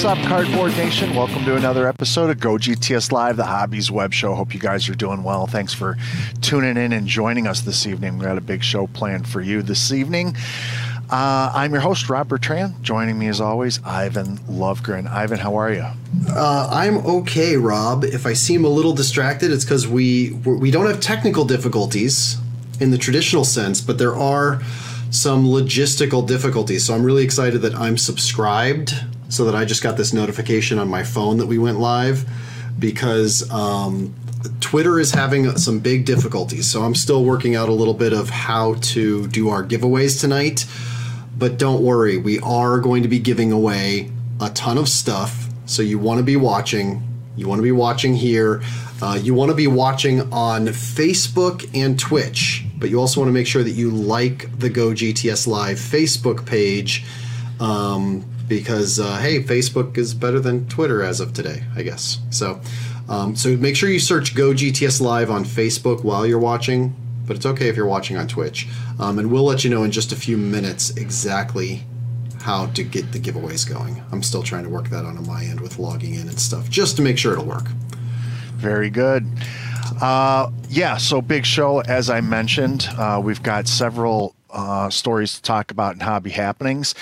What's up, Cardboard Nation? Welcome to another episode of Go GTS Live, the Hobbies Web Show. Hope you guys are doing well. Thanks for tuning in and joining us this evening. We got a big show planned for you this evening. Uh, I'm your host, Rob Bertrand. Joining me, as always, Ivan Lovegren. Ivan, how are you? Uh, I'm okay, Rob. If I seem a little distracted, it's because we we don't have technical difficulties in the traditional sense, but there are some logistical difficulties. So I'm really excited that I'm subscribed, so that I just got this notification on my phone that we went live, because um, Twitter is having some big difficulties. So I'm still working out a little bit of how to do our giveaways tonight. But don't worry, we are going to be giving away a ton of stuff. So you want to be watching. You want to be watching here. Uh, you want to be watching on Facebook and Twitch, but you also want to make sure that you like the Go GTS Live Facebook page um, because, uh, hey, Facebook is better than Twitter as of today, I guess. So, um, so make sure you search Go GTS Live on Facebook while you're watching but it's okay if you're watching on Twitch. Um, and we'll let you know in just a few minutes exactly how to get the giveaways going. I'm still trying to work that on my end with logging in and stuff, just to make sure it'll work. Very good. Uh, yeah, so big show, as I mentioned. Uh, we've got several uh, stories to talk about in hobby happenings.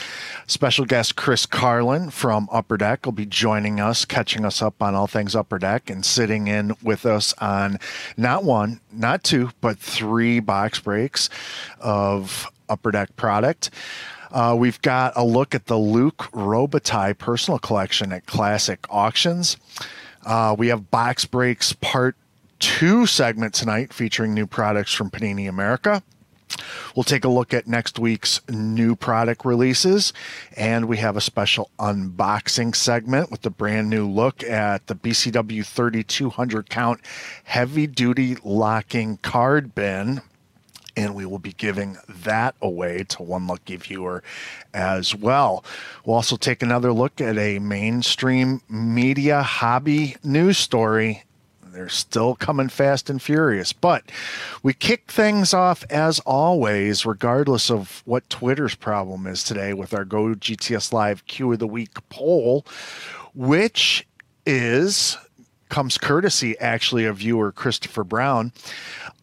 Special guest Chris Carlin from Upper Deck will be joining us, catching us up on all things Upper Deck, and sitting in with us on not one, not two, but three box breaks of Upper Deck product. Uh, we've got a look at the Luc Robitaille personal collection at Classic Auctions. Uh, we have box breaks part two segment tonight featuring new products from Panini America. We'll take a look at next week's new product releases, and we have a special unboxing segment with the brand new look at the BCW 3200 count heavy duty locking card bin. And we will be giving that away to one lucky viewer as well. We'll also take another look at a mainstream media hobby news story they're still coming fast and furious. But we kick things off as always, regardless of what Twitter's problem is today, with our Go GTS Live Q of the Week poll, which is comes courtesy actually of viewer Christopher Brown.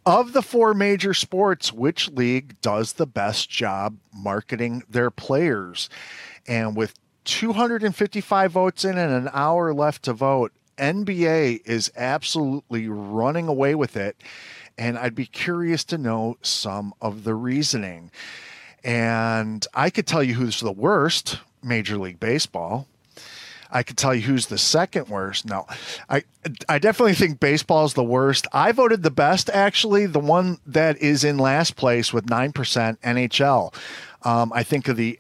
Of the four major sports, which league does the best job marketing their players? And with 255 votes in and an hour left to vote, NBA is absolutely running away with it. And I'd be curious to know some of the reasoning. And I could tell you who's the worst Major League Baseball. I could tell you who's the second worst. No, I I definitely think baseball is the worst. I voted the best, actually, the one that is in last place with 9% NHL. Um, I think of the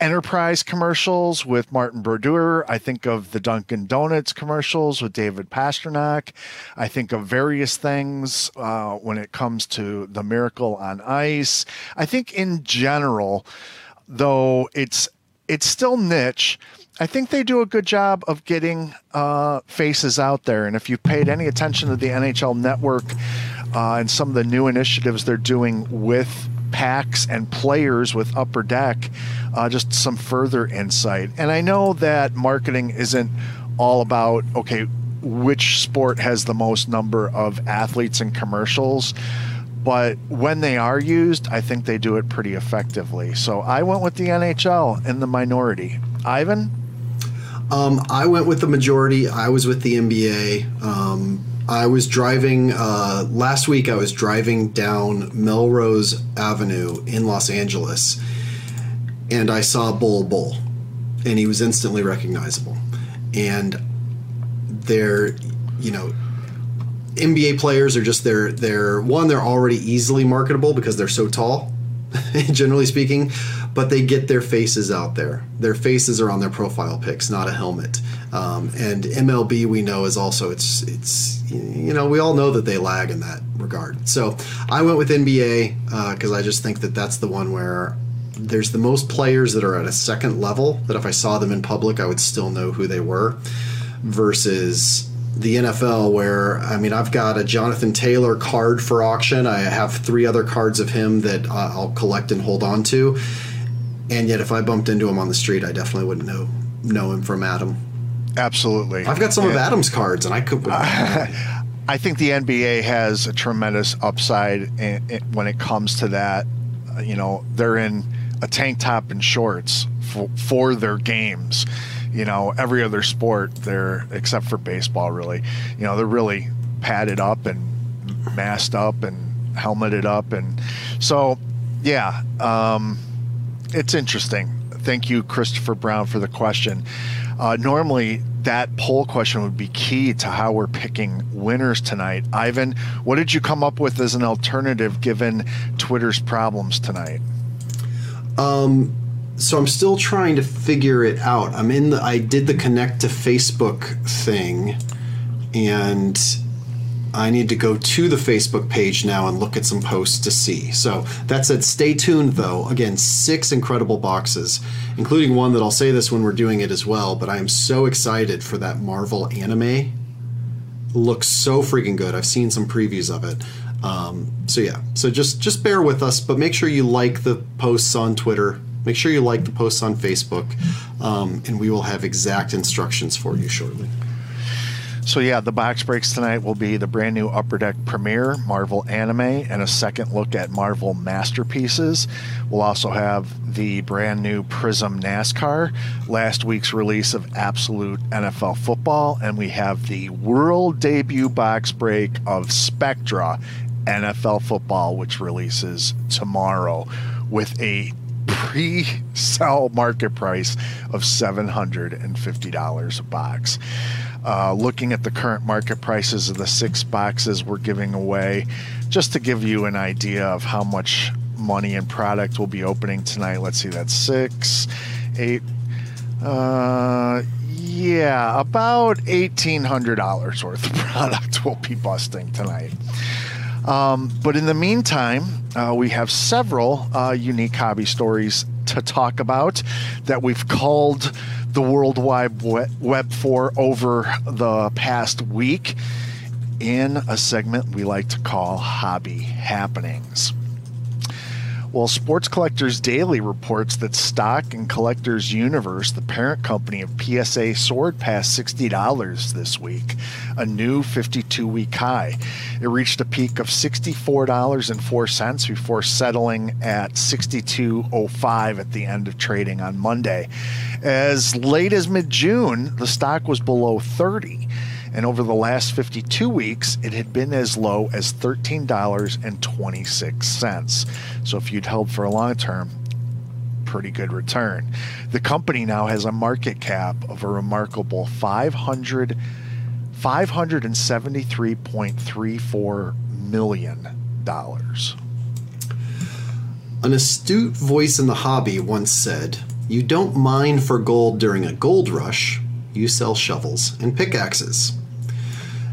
enterprise commercials with Martin Brodeur. I think of the Dunkin' Donuts commercials with David Pastrnak. I think of various things uh, when it comes to the Miracle on Ice. I think in general, though it's it's still niche. I think they do a good job of getting uh, faces out there. And if you've paid any attention to the NHL Network uh, and some of the new initiatives they're doing with packs and players with Upper Deck, uh, just some further insight. And I know that marketing isn't all about, okay, which sport has the most number of athletes and commercials. But when they are used, I think they do it pretty effectively. So I went with the NHL in the minority. Ivan? Um, I went with the majority. I was with the NBA. Um, I was driving uh, last week. I was driving down Melrose Avenue in Los Angeles, and I saw Bol Bol, and he was instantly recognizable. And they're, you know, NBA players are just they're they're one they're already easily marketable because they're so tall, generally speaking, but they get their faces out there. Their faces are on their profile pics, not a helmet. Um, and MLB we know is also it's it's you know we all know that they lag in that regard. So I went with NBA because uh, I just think that that's the one where there's the most players that are at a second level that if I saw them in public I would still know who they were versus the NFL where I mean I've got a Jonathan Taylor card for auction. I have three other cards of him that I'll collect and hold on to. And yet if I bumped into him on the street I definitely wouldn't know know him from Adam. Absolutely. I've got some of Adam's cards, and I could. I think the NBA has a tremendous upside in, in- when it comes to that. Uh, You know, they're in a tank top and shorts for, for their games. You know, every other sport, they're except for baseball, really. You know, they're really padded up and masked up and helmeted up, and so yeah, um, it's interesting. Thank you, Christopher Brown, for the question. Uh, normally, that poll question would be key to how we're picking winners tonight. Ivan, what did you come up with as an alternative given Twitter's problems tonight? so I'm still trying to figure it out. I'm in the. I did the connect to Facebook thing, and I need to go to the Facebook page now and look at some posts to see. So that said, stay tuned though. Again, six incredible boxes, including one that I'll say this when we're doing it as well. But I am so excited for that Marvel anime. Looks so freaking good. I've seen some previews of it. Um, so yeah, so just just bear with us, but make sure you like the posts on Twitter. Make sure you like the posts on Facebook, um, and we will have exact instructions for you shortly. So yeah, the box breaks tonight will be the brand new Upper Deck Premiere, Marvel Anime, and a second look at Marvel Masterpieces. We'll also have the brand new Prizm NASCAR, last week's release of Absolute NFL Football, and we have the world debut box break of Spectra NFL Football, which releases tomorrow with a pre-sell market price of $750 a box. Uh, looking at the current market prices of the six boxes we're giving away, just to give you an idea of how much money and product we'll be opening tonight. Let's see, that's six, eight, uh, yeah, about $1,800 worth of product we'll be busting tonight. Um, but in the meantime, uh, we have several uh, unique hobby stories to talk about that we've called the World Wide Web for over the past week in a segment we like to call Hobby Happenings. Well, Sports Collectors Daily reports that Stock and Collectors Universe, the parent company of PSA, soared past $60 this week, a new 52 week high. It reached a peak of $64.04 before settling at $62.05 at the end of trading on Monday. As late as mid June, the stock was below 30 and over the last 52 weeks, it had been as low as $13.26. So if you'd held for a long term, pretty good return. The company now has a market cap of a remarkable 500 573.34 million dollars. An astute voice in the hobby once said, You don't mine for gold during a gold rush, you sell shovels and pickaxes.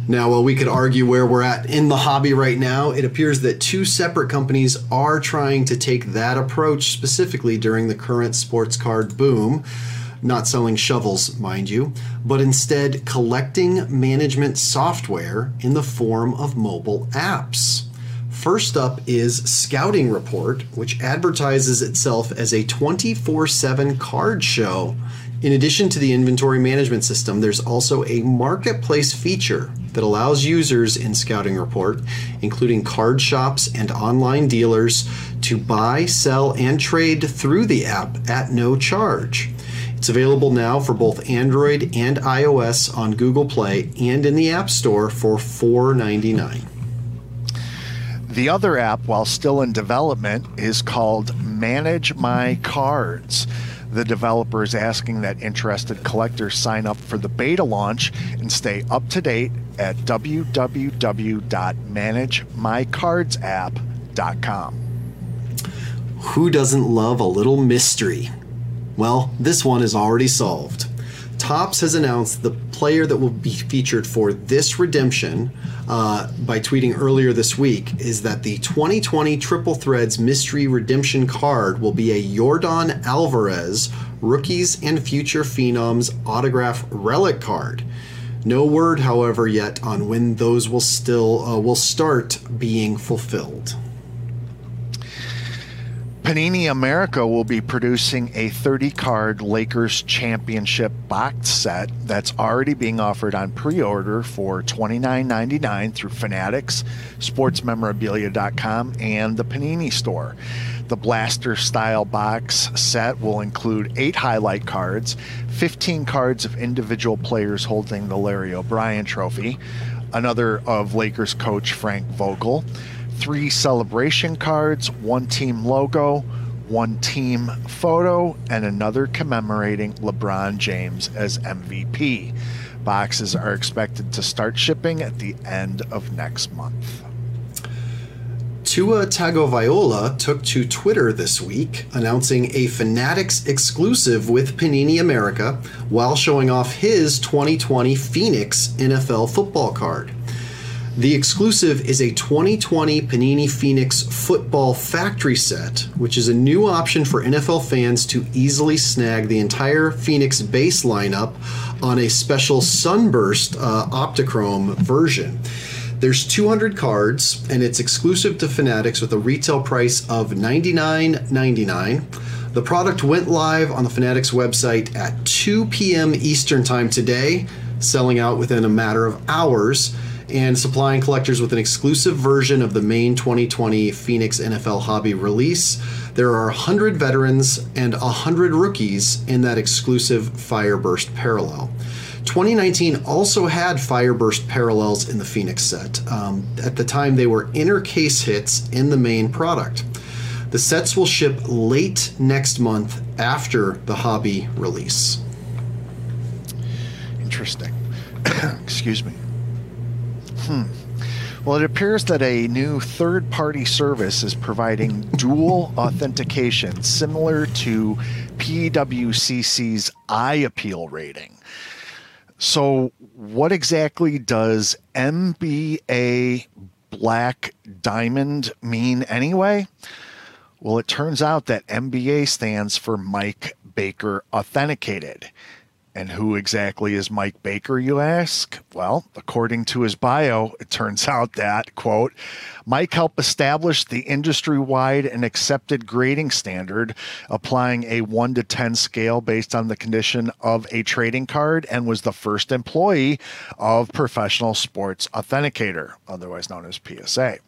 Now, while we could argue where we're at in the hobby right now, it appears that two separate companies are trying to take that approach specifically during the current sports card boom. Not selling shovels, mind you, but instead collecting management software in the form of mobile apps. First up is Scouting Report, which advertises itself as a 24 7 card show. In addition to the inventory management system, there's also a marketplace feature that allows users in Scouting Report, including card shops and online dealers, to buy, sell, and trade through the app at no charge. It's available now for both Android and iOS on Google Play and in the App Store for $4.99. The other app, while still in development, is called Manage My Cards. The developer is asking that interested collectors sign up for the beta launch and stay up to date at www.managemycardsapp.com. Who doesn't love a little mystery? Well, this one is already solved. Topps has announced the player that will be featured for this redemption uh, by tweeting earlier this week is that the 2020 Triple Threads Mystery Redemption card will be a Yordan Alvarez Rookies and Future Phenoms autograph relic card. No word, however, yet on when those will still uh, will start being fulfilled. Panini America will be producing a 30 card Lakers Championship box set that's already being offered on pre order for $29.99 through Fanatics, SportsMemorabilia.com, and the Panini Store. The blaster style box set will include eight highlight cards, 15 cards of individual players holding the Larry O'Brien Trophy, another of Lakers coach Frank Vogel three celebration cards, one team logo, one team photo, and another commemorating LeBron James as MVP. Boxes are expected to start shipping at the end of next month. Tua Tagovailoa took to Twitter this week, announcing a Fanatics exclusive with Panini America while showing off his 2020 Phoenix NFL football card. The exclusive is a 2020 Panini Phoenix football factory set, which is a new option for NFL fans to easily snag the entire Phoenix base lineup on a special Sunburst uh, version. There's 200 cards, and it's exclusive to Fanatics with a retail price of $99.99. The product went live on the Fanatics website at 2 p.m. Eastern Time today, selling out within a matter of hours and supplying collectors with an exclusive version of the main 2020 Phoenix NFL Hobby release. There are 100 veterans and 100 rookies in that exclusive Fireburst parallel. 2019 also had Fireburst parallels in the Phoenix set. Um, at the time, they were inner case hits in the main product. The sets will ship late next month after the hobby release. Interesting. Excuse me. Hmm. Well, it appears that a new third party service is providing dual authentication similar to PWCC's eye appeal rating. So, what exactly does MBA Black Diamond mean anyway? Well, it turns out that MBA stands for Mike Baker Authenticated. And who exactly is Mike Baker, you ask? Well, according to his bio, it turns out that, quote, Mike helped establish the industry wide and accepted grading standard, applying a 1 to 10 scale based on the condition of a trading card, and was the first employee of Professional Sports Authenticator, otherwise known as PSA.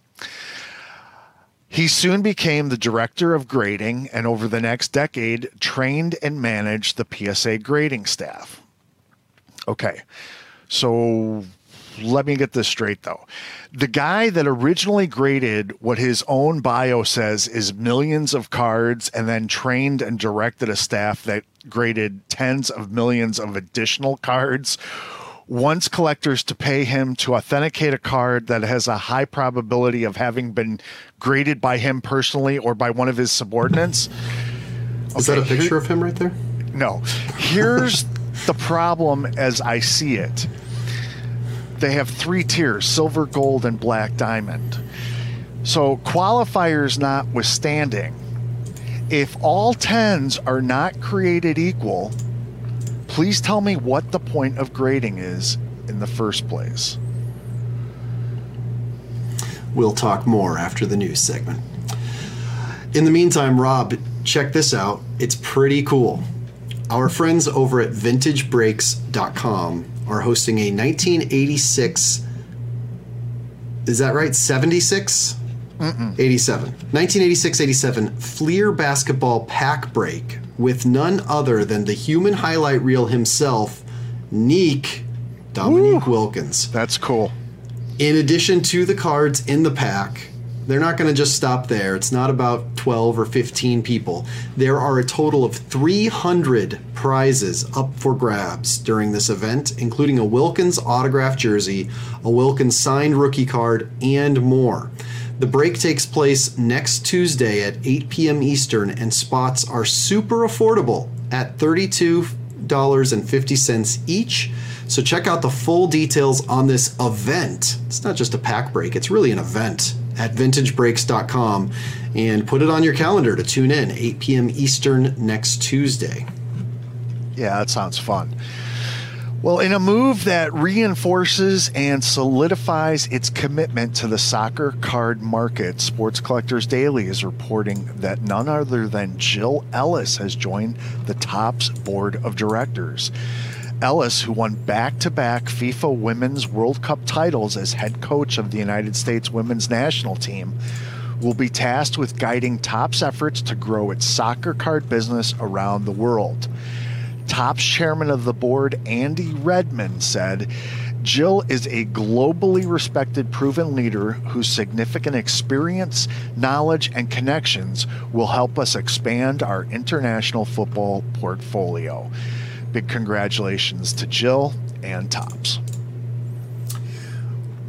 He soon became the director of grading and over the next decade trained and managed the PSA grading staff. Okay, so let me get this straight though. The guy that originally graded what his own bio says is millions of cards and then trained and directed a staff that graded tens of millions of additional cards wants collectors to pay him to authenticate a card that has a high probability of having been graded by him personally or by one of his subordinates. Is that a picture here, of him right there? No. Here's the problem as I see it. They have three tiers silver, gold, and black diamond. So, qualifiers notwithstanding, if all tens are not created equal, Please tell me what the point of grading is in the first place. We'll talk more after the news segment. In the meantime, Rob, check this out. It's pretty cool. Our friends over at vintagebreaks.com are hosting a 1986 is that right? 76? Mm-mm. 87. 1986 87 Fleer basketball pack break with none other than the human highlight reel himself, Neek Dominique Woo. Wilkins. That's cool. In addition to the cards in the pack, they're not going to just stop there. It's not about 12 or 15 people. There are a total of 300 prizes up for grabs during this event, including a Wilkins autographed jersey, a Wilkins signed rookie card, and more. The break takes place next Tuesday at 8 p.m. Eastern, and spots are super affordable at $32.50 each. So check out the full details on this event. It's not just a pack break, it's really an event at vintagebreaks.com and put it on your calendar to tune in 8 p.m. Eastern next Tuesday. Yeah, that sounds fun. Well, in a move that reinforces and solidifies its commitment to the soccer card market, Sports Collectors Daily is reporting that none other than Jill Ellis has joined the Topps board of directors. Ellis, who won back to back FIFA Women's World Cup titles as head coach of the United States women's national team, will be tasked with guiding Topps efforts to grow its soccer card business around the world. Topps chairman of the board, Andy Redmond, said Jill is a globally respected, proven leader whose significant experience, knowledge, and connections will help us expand our international football portfolio. Big congratulations to Jill and Topps.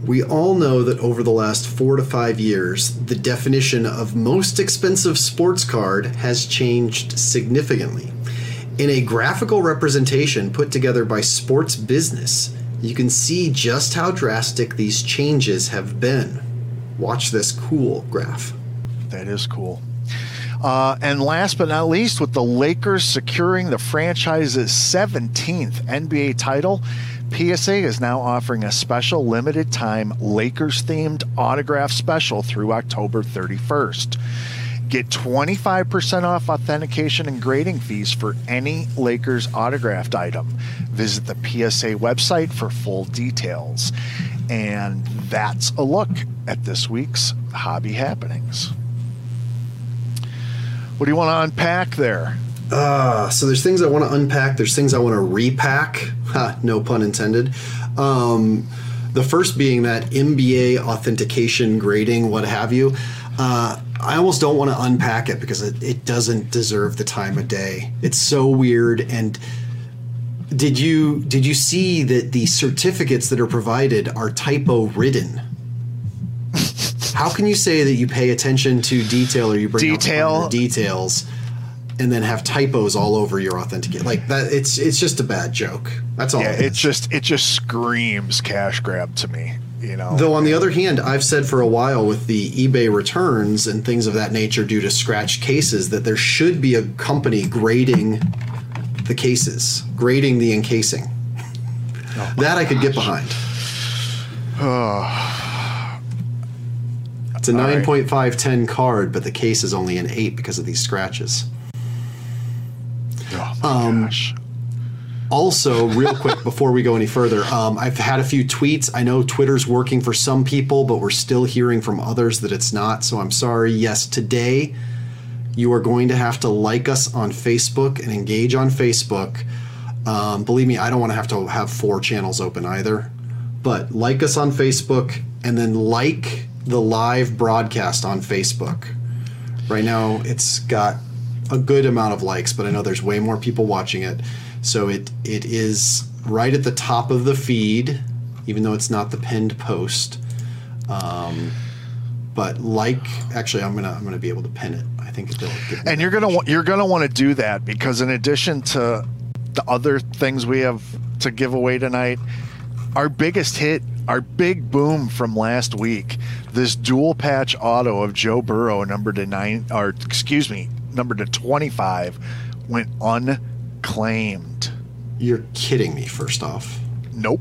We all know that over the last four to five years, the definition of most expensive sports card has changed significantly. In a graphical representation put together by Sports Business, you can see just how drastic these changes have been. Watch this cool graph. That is cool. Uh, and last but not least, with the Lakers securing the franchise's 17th NBA title, PSA is now offering a special limited time Lakers themed autograph special through October 31st. Get 25% off authentication and grading fees for any Lakers autographed item. Visit the PSA website for full details. And that's a look at this week's hobby happenings. What do you want to unpack there? Uh, so there's things I want to unpack. There's things I want to repack. Ha, no pun intended. Um, the first being that MBA authentication, grading, what have you. Uh, I almost don't want to unpack it because it, it doesn't deserve the time of day. It's so weird. And did you did you see that the certificates that are provided are typo ridden? How can you say that you pay attention to detail or you bring Detail. details and then have typos all over your authenticate? Like that it's it's just a bad joke. That's all. Yeah, it it's just it just screams cash grab to me. You know, Though on the other hand, I've said for a while with the eBay returns and things of that nature due to scratch cases that there should be a company grading the cases, grading the encasing. that I could get behind. it's a All right. 9.510 card, but the case is only an 8 because of these scratches. oh my um, gosh. Also, real quick before we go any further, um, I've had a few tweets. I know Twitter's working for some people, but we're still hearing from others that it's not. So I'm sorry. Yes, today you are going to have to like us on Facebook and engage on Facebook. Um, believe me, I don't want to have to have four channels open either. But like us on Facebook and then like the live broadcast on Facebook. Right now, it's got a good amount of likes, but I know there's way more people watching it. So it it is right at the top of the feed, even though it's not the pinned post. Um, but like, actually, I'm gonna I'm gonna be able to pin it. I think it'll. And you're gonna you're gonna want to do that because in addition to the other things we have to give away tonight, our biggest hit, our big boom from last week, this dual patch auto of Joe Burrow, number to nine, or excuse me, number to twenty five, went unclaimed. You're kidding me. First off, Nope.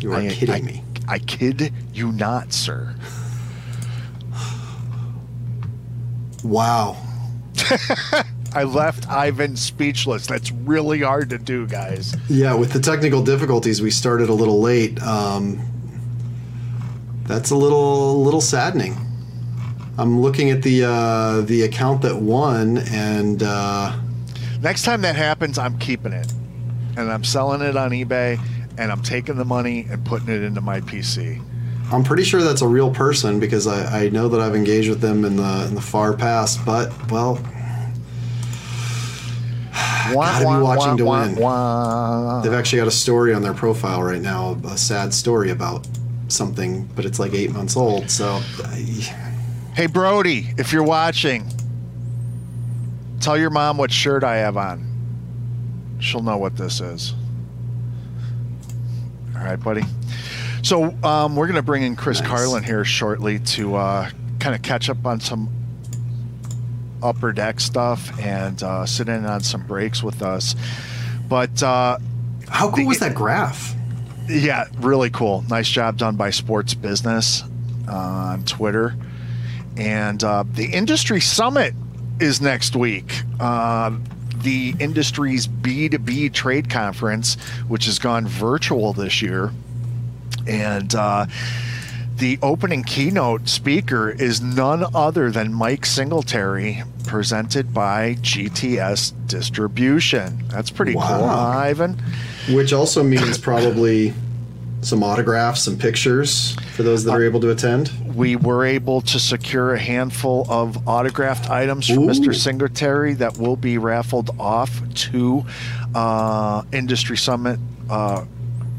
you are I- kidding I- me. I kid you not, sir. Wow. I left Ivan speechless. That's really hard to do, guys. Yeah, with the technical difficulties, we started a little late. Um, that's a little little saddening. I'm looking at the uh, the account that won, and uh, Next time that happens, I'm keeping it. And I'm selling it on eBay and I'm taking the money and putting it into my PC. I'm pretty sure that's a real person because I, I know that I've engaged with them in the in the far past. But well, Gotta be watching to win. Wah. they've actually got a story on their profile right now, a sad story about something, but it's like eight months old. So I, Hey, Brody, if you're watching, tell your mom what shirt I have on. She'll know what this is. All right, buddy. So um, we're going to bring in Chris Nice. Carlin here shortly to uh, kind of catch up on some upper deck stuff and uh, sit in on some breaks with us. But uh, How cool was that graph? yeah, really cool. Nice job done by Sports Business uh, on Twitter. And uh, the industry summit is next week. Uh, the industry's B2B trade conference, which has gone virtual this year. And uh, the opening keynote speaker is none other than Mike Singletary, presented by GTS Distribution. That's pretty cool, Wow. huh, Ivan. Which also means probably some autographs, some pictures for those that are able to attend. we were able to secure a handful of autographed items from Ooh. Mr. Singletary that will be raffled off to uh, Industry Summit uh,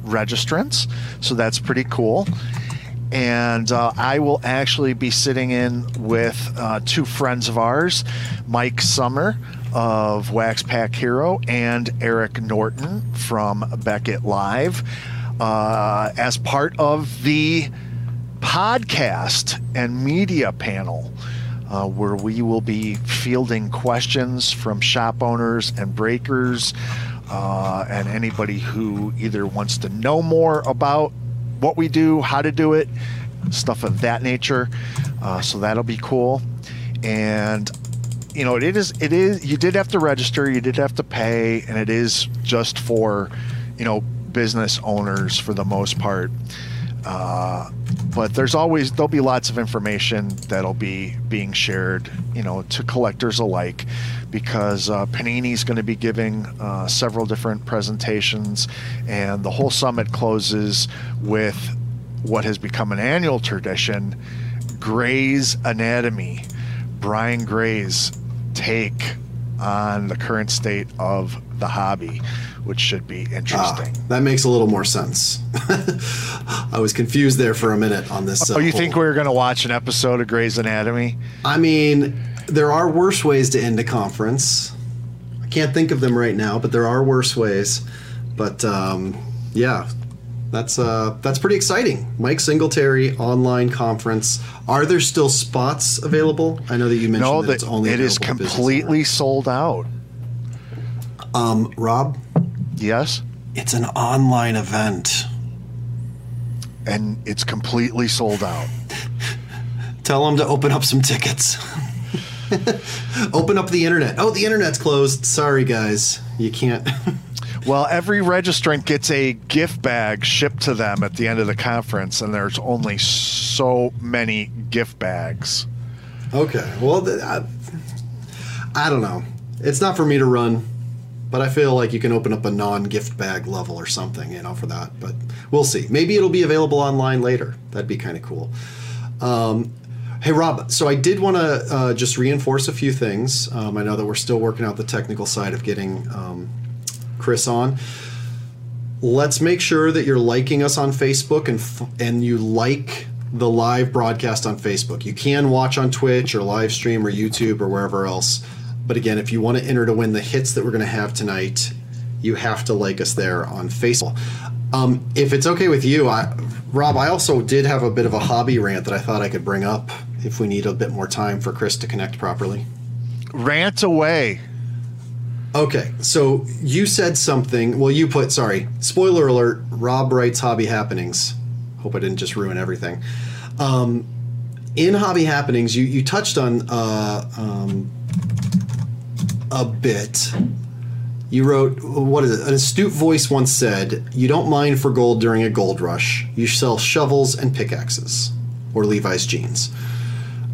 registrants. So that's pretty cool. And uh, I will actually be sitting in with uh, two friends of ours, Mike Summer of Wax Pack Hero and Eric Norton from Beckett Live, uh, as part of the podcast and media panel uh, where we will be fielding questions from shop owners and breakers uh, and anybody who either wants to know more about what we do, how to do it, stuff of that nature. Uh, so that'll be cool. And you know, it is it is you did have to register, you did have to pay, and it is just for you know business owners for the most part. Uh, but there's always there'll be lots of information that'll be being shared, you know, to collectors alike, because uh, Panini's going to be giving uh, several different presentations, and the whole summit closes with what has become an annual tradition, Gray's Anatomy, Brian Gray's take on the current state of the hobby, which should be Ah, interesting. that makes a little more sense. I was confused there for a minute on this. uh, Oh, you think whole- we are going to watch an episode of Grey's Anatomy? I mean, there are worse ways to end a conference. I can't think of them right now, but there are worse ways. But um, yeah, that's uh, that's pretty exciting. Mike Singletary online conference. Are there still spots available? I know that you mentioned No, that that it's only it is available to business completely sold out. Um, Rob, Yes, it's an online event. and it's completely sold out. Tell them to open up some tickets. open up the internet. Oh, the internet's closed. Sorry, guys, you can't. Well, every registrant gets a gift bag shipped to them at the end of the conference, and there's only so many gift bags. Okay. Well, I, I don't know. It's not for me to run, but I feel like you can open up a non-gift bag level or something, you know, for that. But we'll see. Maybe it'll be available online later. That'd be kind of cool. Um, hey, Rob. So I did want to uh, just reinforce a few things. Um, I know that we're still working out the technical side of getting um, Chris on. Let's make sure that you're liking us on Facebook and f- and you like the live broadcast on Facebook. You can watch on Twitch or live stream or YouTube or wherever else. But again, if you want to enter to win the hits that we're going to have tonight, you have to like us there on Facebook. Um, if it's okay with you, I, Rob, I also did have a bit of a hobby rant that I thought I could bring up if we need a bit more time for Chris to connect properly. Rant away. Okay, so you said something. Well, you put, sorry, spoiler alert, Rob writes Hobby Happenings. Hope I didn't just ruin everything. Um, in Hobby Happenings, you, you touched on uh, um, a bit. You wrote, what is it? An astute voice once said, You don't mine for gold during a gold rush. You sell shovels and pickaxes, or Levi's jeans.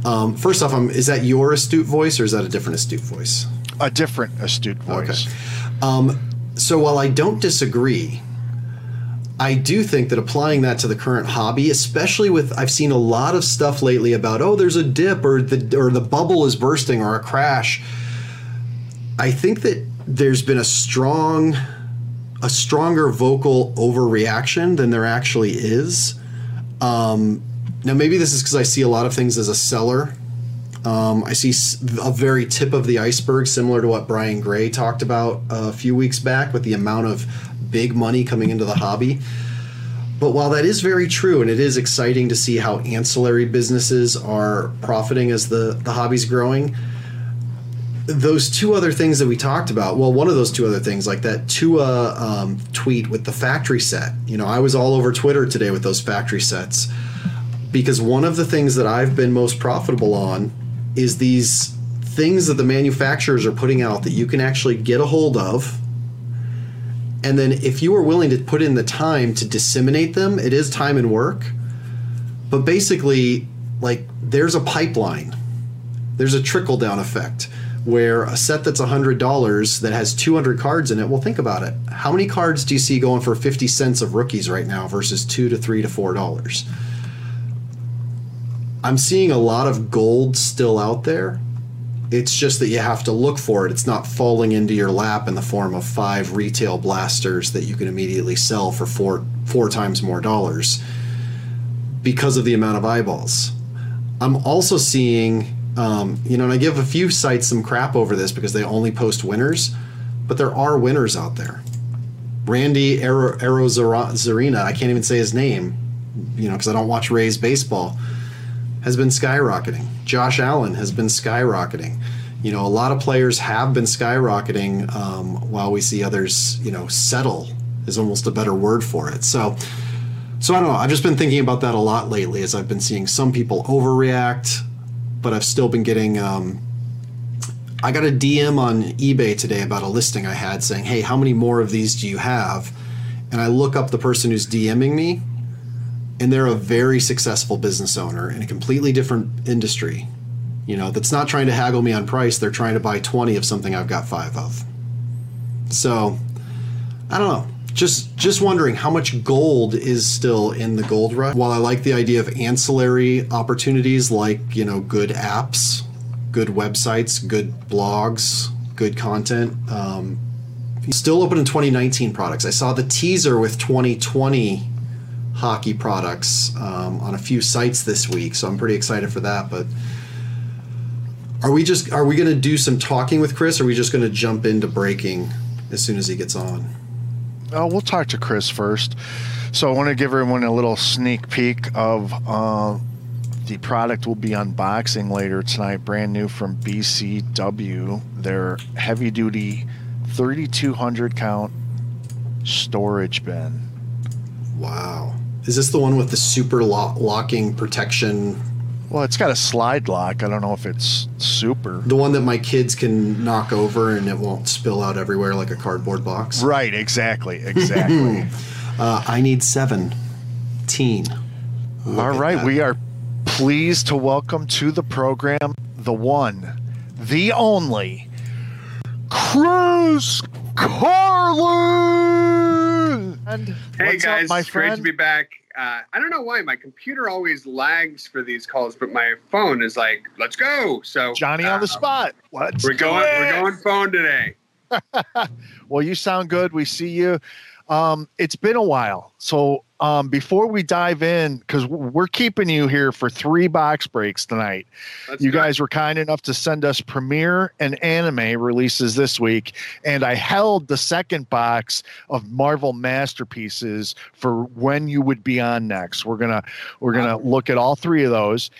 Um, first off, um, is that your astute voice or is that a different astute voice? A different astute voice. Um, so while I don't disagree, I do think that applying that to the current hobby, especially with I've seen a lot of stuff lately about oh there's a dip or the or the bubble is bursting or a crash. I think that there's been a strong a stronger vocal overreaction than there actually is. Um, now maybe this is because I see a lot of things as a seller um, I see a very tip of the iceberg, similar to what Brian Gray talked about a few weeks back with the amount of big money coming into the hobby. But while that is very true, and it is exciting to see how ancillary businesses are profiting as the, the hobby's growing, those two other things that we talked about. Well, one of those two other things, like that Tua um, tweet with the factory set. You know, I was all over Twitter today with those factory sets because one of the things that I've been most profitable on is these things that the manufacturers are putting out that you can actually get a hold of. And then if you are willing to put in the time to disseminate them, it is time and work. But basically, like there's a pipeline. There's a trickle down effect where a set that's $100 that has 200 cards in it, well, think about it. How many cards do you see going for 50 cents of rookies right now versus 2 to 3 to $4? I'm seeing a lot of gold still out there. It's just that you have to look for it. It's not falling into your lap in the form of five retail blasters that you can immediately sell for four four times more dollars because of the amount of eyeballs. I'm also seeing um, you know, and I give a few sites some crap over this because they only post winners, but there are winners out there. Randy Arozarena, I can't even say his name, you know, because I don't watch Rays baseball, has been skyrocketing. Josh Allen has been skyrocketing. You know, a lot of players have been skyrocketing um, while we see others, you know, settle is almost a better word for it. So, so I don't know. I've just been thinking about that a lot lately as I've been seeing some people overreact but I've still been getting. Um, I got a DM on eBay today about a listing I had saying, "Hey, how many more of these do you have?" And I look up the person who's DMing me, and they're a very successful business owner in a completely different industry. You know, that's not trying to haggle me on price. They're trying to buy 20 of something I've got five of. So, I don't know just just wondering how much gold is still in the gold rush. While I like the idea of ancillary opportunities like you know good apps, good websites, good blogs, good content. Um, still open in 2019 products. I saw the teaser with 2020 hockey products um, on a few sites this week, so I'm pretty excited for that. But are we just are we going to do some talking with Chris? Or are we just going to jump into breaking as soon as he gets on? Uh, we'll talk to Chris first. So I want to give everyone a little sneak peek of uh, the product we'll be unboxing later tonight, brand new from BCW. Their heavy duty 3200 count storage bin. Wow. Is this the one with the super lo- locking protection well, it's got a slide lock. I don't know if it's super. The one that my kids can knock over and it won't spill out everywhere like a cardboard box. Right, exactly, exactly. uh, I need seven. Teen. All right, that. we are pleased to welcome to the program the one, the only, Chris Carlin. And hey guys, up, my friend? great to be back uh, I don't know why my computer always lags for these calls, but my phone is like, "Let's go!" So Johnny uh, on the uh, spot. Let's we're going. It. We're going phone today. well, you sound good. We see you. Um, it's been a while, so um, before we dive in, because we're keeping you here for three box breaks tonight. That's you good. guys were kind enough to send us premiere and anime releases this week, and I held the second box of Marvel masterpieces for when you would be on next. We're gonna we're gonna look at all three of those,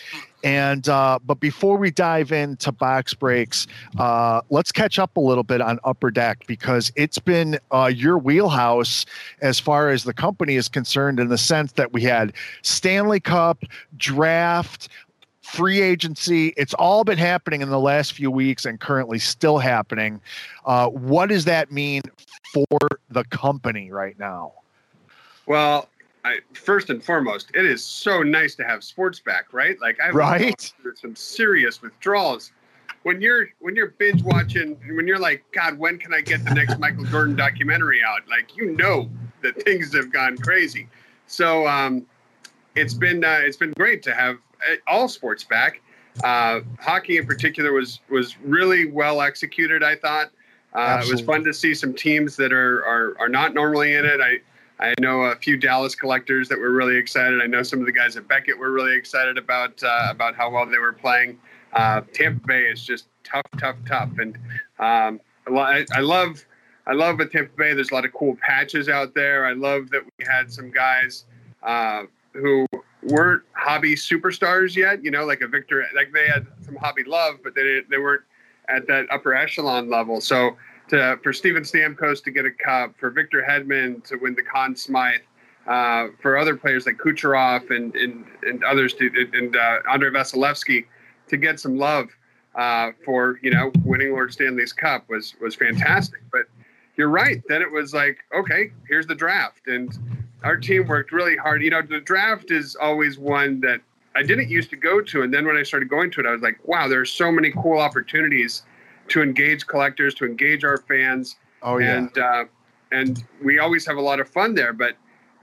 and uh, but before we dive into box breaks, uh, let's catch up a little bit on Upper Deck because it's been uh, your wheelhouse as far as the company is concerned, in the sense that we had Stanley Cup, draft, free agency. It's all been happening in the last few weeks and currently still happening. Uh, what does that mean for the company right now? Well, I, first and foremost, it is so nice to have sports back, right? Like I've right some serious withdrawals. When you're when you're binge watching, when you're like, God, when can I get the next Michael Jordan documentary out? Like you know that things have gone crazy. So um, it's been uh, it's been great to have uh, all sports back. Uh, hockey in particular was was really well executed. I thought uh, it was fun to see some teams that are, are are not normally in it. I I know a few Dallas collectors that were really excited. I know some of the guys at Beckett were really excited about uh, about how well they were playing. Uh, Tampa Bay is just tough, tough, tough, and um, I, I love I love at Tampa Bay. There's a lot of cool patches out there. I love that we had some guys uh, who weren't hobby superstars yet. You know, like a Victor, like they had some hobby love, but they they weren't at that upper echelon level. So to, for Steven Stamkos to get a cup, for Victor Hedman to win the Conn Smythe, uh, for other players like Kucherov and and, and others to, and uh, Andrei Vasilevskiy to get some love uh, for you know winning Lord Stanley's Cup was was fantastic. But you're right. Then it was like, okay, here's the draft, and our team worked really hard. You know, the draft is always one that I didn't used to go to, and then when I started going to it, I was like, wow, there are so many cool opportunities to engage collectors, to engage our fans. Oh yeah. And uh, and we always have a lot of fun there, but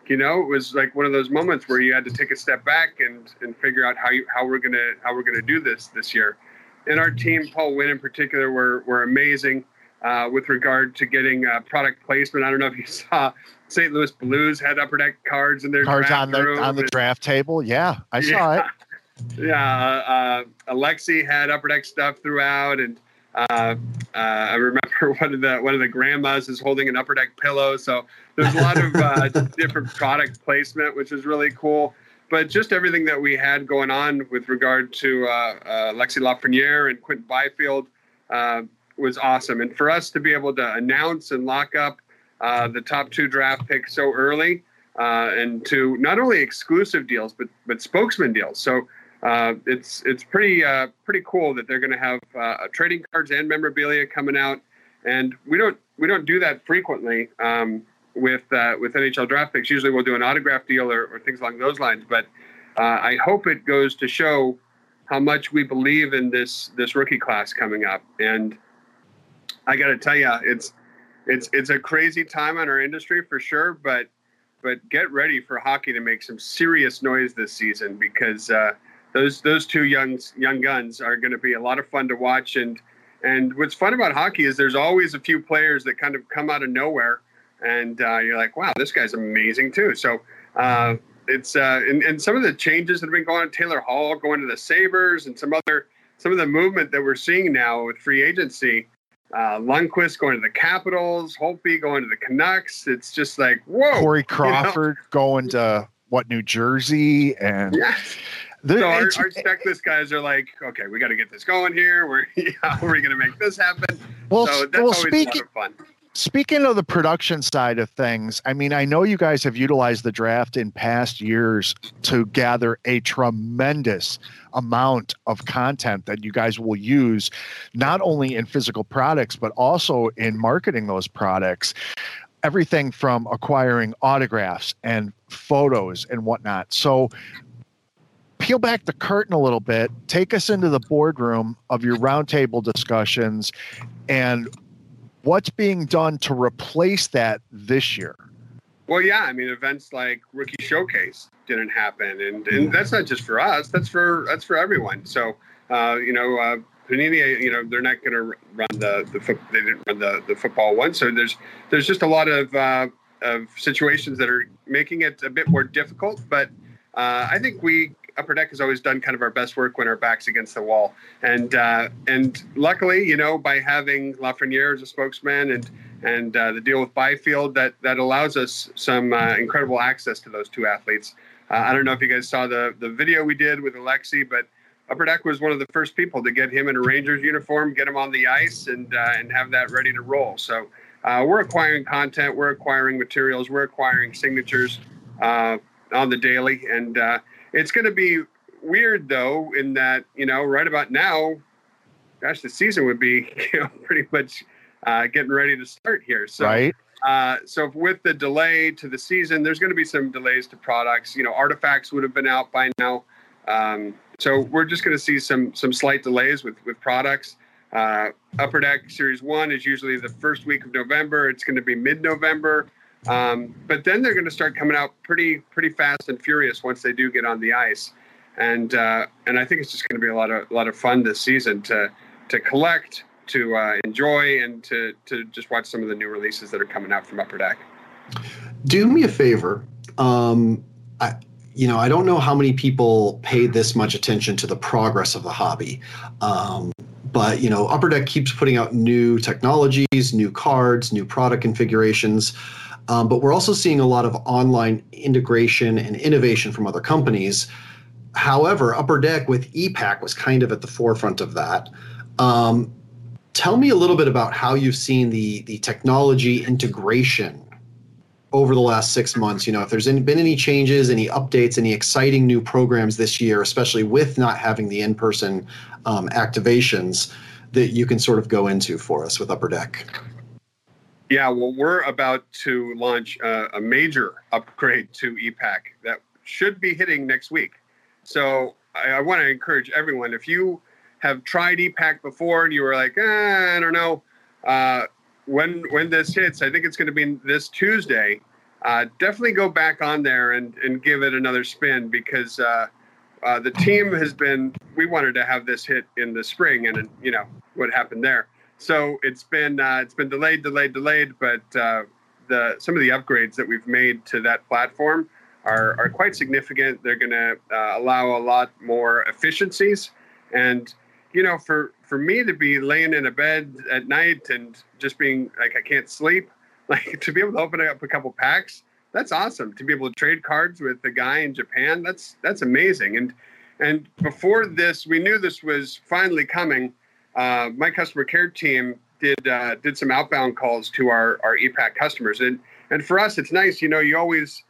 you know, it was like one of those moments where you had to take a step back and and figure out how you how we're gonna how we're gonna do this this year. And our team, Paul Wynn in particular, were were amazing uh, with regard to getting uh, product placement. I don't know if you saw St. Louis Blues had upper deck cards in their cards draft on the room on the draft table. Yeah, I saw yeah. it. Yeah, uh, Alexi had upper deck stuff throughout, and uh, uh, I remember one of the one of the grandmas is holding an upper deck pillow. So there's a lot of uh, different product placement, which is really cool. But just everything that we had going on with regard to uh, uh, Lexi Lafreniere and Quinton Byfield uh, was awesome. And for us to be able to announce and lock up uh, the top two draft picks so early, uh, and to not only exclusive deals but but spokesman deals. So uh, it's it's pretty uh, pretty cool that they're going to have uh, trading cards and memorabilia coming out, and we don't we don't do that frequently um, with uh, with NHL draft picks. Usually we'll do an autograph deal or, or things along those lines. But uh, I hope it goes to show how much we believe in this this rookie class coming up. And I got to tell you, it's it's it's a crazy time in our industry for sure. But but get ready for hockey to make some serious noise this season because uh, those those two young young guns are going to be a lot of fun to watch. And and what's fun about hockey is there's always a few players that kind of come out of nowhere, and uh, you're like, wow, this guy's amazing too. So. Uh, it's uh, and, and some of the changes that have been going on. Taylor Hall going to the Sabres, and some other some of the movement that we're seeing now with free agency. Uh, Lundqvist going to the Capitals, Holtby going to the Canucks. It's just like whoa. Corey know? Crawford going to what New Jersey and. So our, our checklist guys are like, okay, we got to get this going here. We're how are we going to make this happen? well, so well speaking of fun. Speaking of the production side of things, I mean, I know you guys have utilized the draft in past years to gather a tremendous amount of content that you guys will use not only in physical products, but also in marketing those products. Everything from acquiring autographs and photos and whatnot. So, peel back the curtain a little bit, take us into the boardroom of your roundtable discussions and what's being done to replace that this year? Well, yeah, I mean, events like Rookie Showcase didn't happen, and and that's not just for us. That's for that's for everyone. So, uh, you know, uh, Panini, you know, they're not going to run the the they didn't run the the football one. So there's there's just a lot of uh, of situations that are making it a bit more difficult. But uh, I think we Upper Deck has always done kind of our best work when our backs against the wall, and uh, and luckily, you know, by having Lafreniere as a spokesman and and uh, the deal with Byfield that that allows us some uh, incredible access to those two athletes. Uh, I don't know if you guys saw the the video we did with Alexi, but Upper Deck was one of the first people to get him in a Rangers uniform, get him on the ice, and uh, and have that ready to roll. So uh, we're acquiring content, we're acquiring materials, we're acquiring signatures uh, on the daily, and uh, it's going to be weird though in that you know right about now, gosh, the season would be you know pretty much uh, getting ready to start here. So right? uh, so with the delay to the season, there's going to be some delays to products. You know, artifacts would have been out by now. Um, so we're just going to see some some slight delays with with products. Uh, Upper Deck Series One is usually the first week of November. It's going to be mid-November, um, but then they're going to start coming out pretty pretty fast and furious once they do get on the ice. And uh, and I think it's just going to be a lot of a lot of fun this season to to collect, to uh, enjoy, and to to just watch some of the new releases that are coming out from Upper Deck. do me a favor. Um, I, you know, I don't know how many people pay this much attention to the progress of the hobby, um, but you know, Upper Deck keeps putting out new technologies, new cards, new product configurations. Um, but we're also seeing a lot of online integration and innovation from other companies. However, Upper Deck with ePack was kind of at the forefront of that. Um, tell me a little bit about how you've seen the the technology integration over the last six months. You know, if there's any, been any changes, any updates, any exciting new programs this year, especially with not having the in-person um, activations that you can sort of go into for us with Upper Deck. Yeah, well, we're about to launch uh, a major upgrade to ePack that should be hitting next week. So I, I want to encourage everyone if you have tried ePack before and you were like, eh, I don't know, uh, when when this hits, I think it's going to be this Tuesday. Uh, definitely go back on there and and give it another spin because uh, uh, the team has been. We wanted to have this hit in the spring, and you know what happened there. So it's been uh, it's been delayed, delayed, delayed. But uh, the some of the upgrades that we've made to that platform are are quite significant. They're going to uh, allow a lot more efficiencies, and you know, for for me to be laying in a bed at night and just being like I can't sleep, like to be able to open up a couple packs, that's awesome. To be able to trade cards with the guy in Japan, that's that's amazing. And and before this, we knew this was finally coming uh, my customer care team did uh, did some outbound calls to our our ePack customers, and and for us, it's nice. You know, you always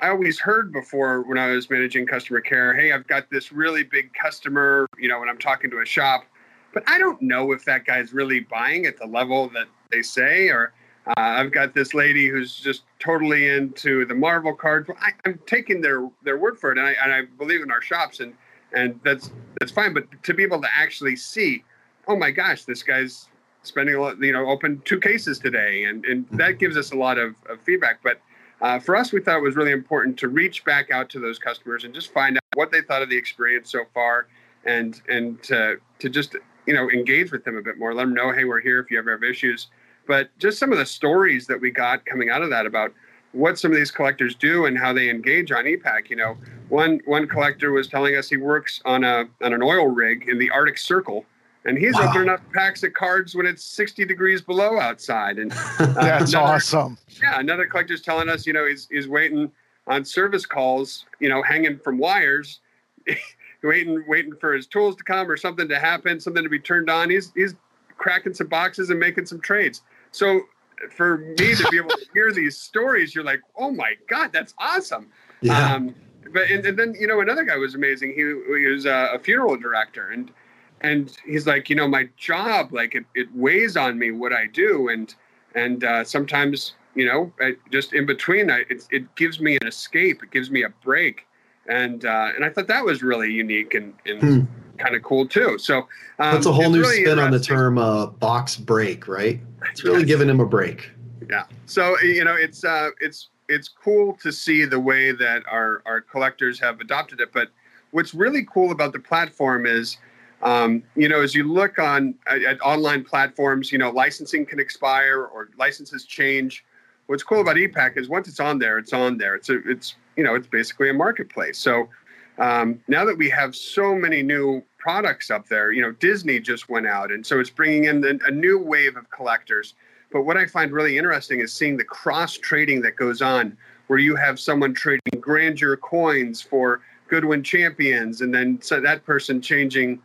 I always heard before when I was managing customer care, hey, I've got this really big customer. You know, when I'm talking to a shop, but I don't know if that guy's really buying at the level that they say, or uh, I've got this lady who's just totally into the Marvel cards. I, am taking their their word for it, and I, and I believe in our shops, and and that's that's fine. But to be able to actually see oh my gosh, this guy's spending a lot, you know, opened two cases today. And, and mm-hmm. that gives us a lot of, of feedback. But uh, for us, we thought it was really important to reach back out to those customers and just find out what they thought of the experience so far and, and to, to just, you know, engage with them a bit more, let them know, hey, we're here if you ever have issues. But just some of the stories that we got coming out of that about what some of these collectors do and how they engage on ePack. You know, one one collector was telling us he works on a on an oil rig in the Arctic Circle, and he's wow. opening up packs of cards when it's 60 degrees below outside. And uh, that's another, awesome. Yeah, another collector's telling us, you know, he's he's waiting on service calls, you know, hanging from wires, waiting waiting for his tools to come or something to happen, something to be turned on. He's he's cracking some boxes and making some trades. So for me to be able to hear these stories, you're like, oh my god, that's awesome. Yeah. Um, but and, and, then you know another guy was amazing. He, he was a, a funeral director and and he's like you know my job like it, it weighs on me what i do and and uh, sometimes you know I, just in between I, it, it gives me an escape it gives me a break. And uh, and i thought that was really unique and, and hmm. kind of cool too. So um, that's a whole new really spin on the term uh, box break right? It's really yes. giving him a break. Yeah. So you know it's uh it's it's cool to see the way that our our collectors have adopted it but what's really cool about the platform is um, you know, as you look on at, at, online platforms, you know, licensing can expire or licenses change. What's cool about ePack is once it's on there, it's on there. It's a, it's you know, it's basically a marketplace. So um, now that we have so many new products up there, you know, Disney just went out, and so it's bringing in the, a new wave of collectors. But what I find really interesting is seeing the cross trading that goes on, where you have someone trading grandeur coins for Goodwin champions, and then so that person changing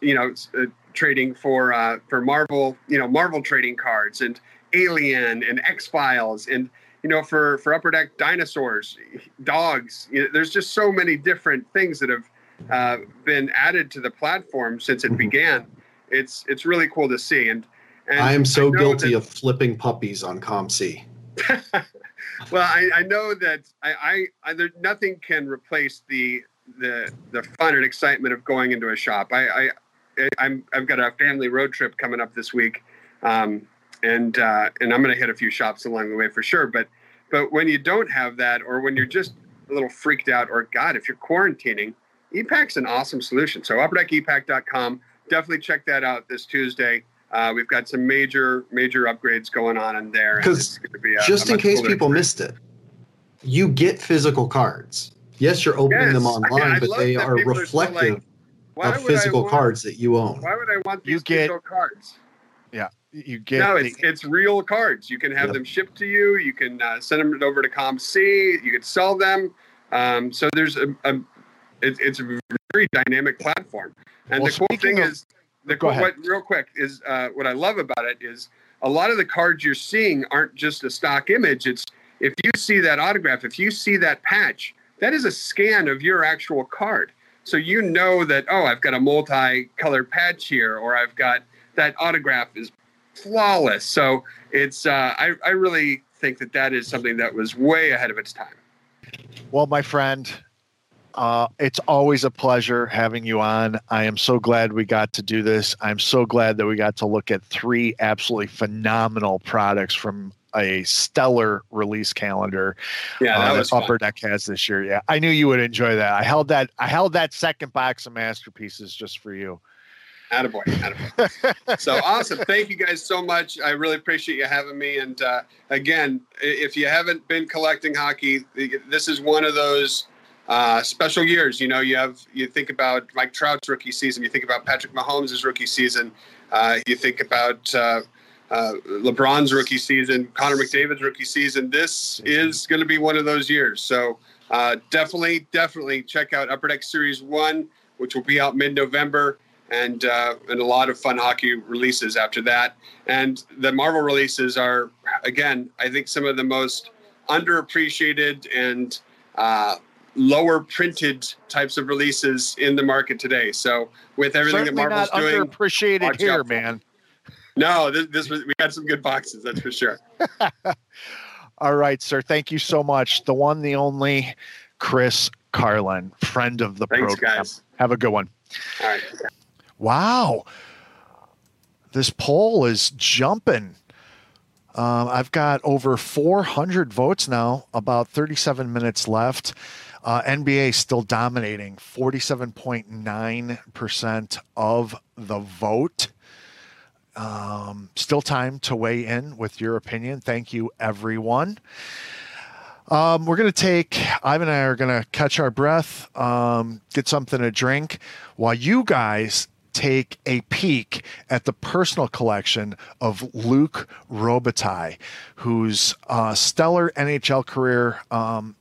you know, uh, trading for uh, for Marvel, you know, Marvel trading cards and Alien and X Files and you know for for Upper Deck dinosaurs, dogs. You know, there's just so many different things that have uh, been added to the platform since it mm-hmm. began. It's it's really cool to see and. and I am so I guilty that, of flipping puppies on COMC. well, I, I know that I, I, I there, nothing can replace the the the fun and excitement of going into a shop. I, I I'm I've got a family road trip coming up this week, um, and uh, and I'm going to hit a few shops along the way for sure. But but when you don't have that, or when you're just a little freaked out, or God, if you're quarantining, ePack's an awesome solution. So upperdeckepack.com, definitely check that out this Tuesday. Uh, we've got some major major upgrades going on in there. Because just a in case people missed it, you get physical cards. Yes, you're opening yes. them online, I mean, but they are reflective like, of physical want, cards that you own. Why would I want these you get, cards? Yeah, you get. No, it's the, it's real cards. You can have yep. them shipped to you. You can uh, send them over to COMC. You can sell them. Um, so there's a, a it, it's a very dynamic platform. And well, the cool thing of, is the Go ahead. what real quick is uh, what I love about it is a lot of the cards you're seeing aren't just a stock image. It's if you see that autograph, if you see that patch, that is a scan of your actual card. So you know that oh, I've got a multi-colored patch here, or I've got that autograph is flawless. So it's uh, I I really think that that is something that was way ahead of its time. Well, my friend, uh, it's always a pleasure having you on. I am so glad we got to do this. I'm so glad that we got to look at three absolutely phenomenal products from a stellar release calendar Yeah, uh, was Upper fun. Deck has this year. Yeah, I knew you would enjoy that. I held that. I held that second box of masterpieces just for you. Attaboy, attaboy. so awesome. Thank you guys so much. I really appreciate you having me. And uh, again, if you haven't been collecting hockey, this is one of those uh, special years. You know, you have you think about Mike Trout's rookie season, you think about Patrick Mahomes' rookie season, uh, you think about uh, LeBron's rookie season, Connor McDavid's rookie season. This is going to be one of those years. So uh, definitely, definitely check out Upper Deck Series One, which will be out mid-November and uh, and a lot of fun hockey releases after that. And the Marvel releases are again, I think some of the most underappreciated and uh, lower printed types of releases in the market today. So with everything Certainly that Marvel's not doing, underappreciated here, man. No, this, this was we had some good boxes, that's for sure. All right, sir. Thank you so much. The one, the only, Chris Carlin, friend of the Thanks, program. guys. Have a good one. All right. Wow. This poll is jumping. Um, I've got over 400 votes now, about 37 minutes left. Uh, NBA still dominating, 47.9% of the vote. Um, still time to weigh in with your opinion. Thank you, everyone. Um, we're going to take, Ivan and I are going to catch our breath, um, get something to drink while you guys take a peek at the personal collection of Luc Robitaille, whose uh, stellar NHL career um,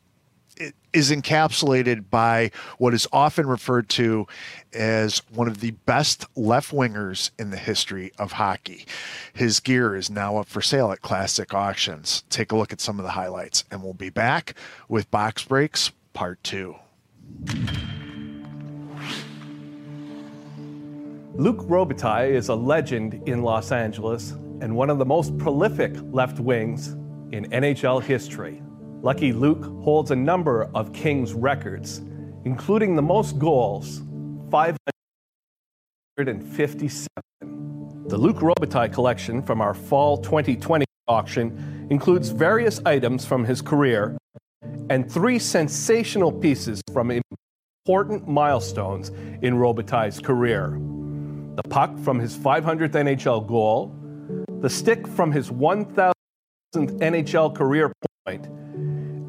is encapsulated by what is often referred to as one of the best left wingers in the history of hockey. His gear is now up for sale at Classic Auctions. Take a look at some of the highlights, and we'll be back with Box Breaks Part 2. Luc Robitaille is a legend in Los Angeles and one of the most prolific left wings in NHL history. Lucky Luke holds a number of Kings records, including the most goals 557. The Luc Robitaille collection from our fall 2020 auction includes various items from his career and three sensational pieces from important milestones in Robitaille's career the puck from his 500th NHL goal, the stick from his 1000th NHL career point,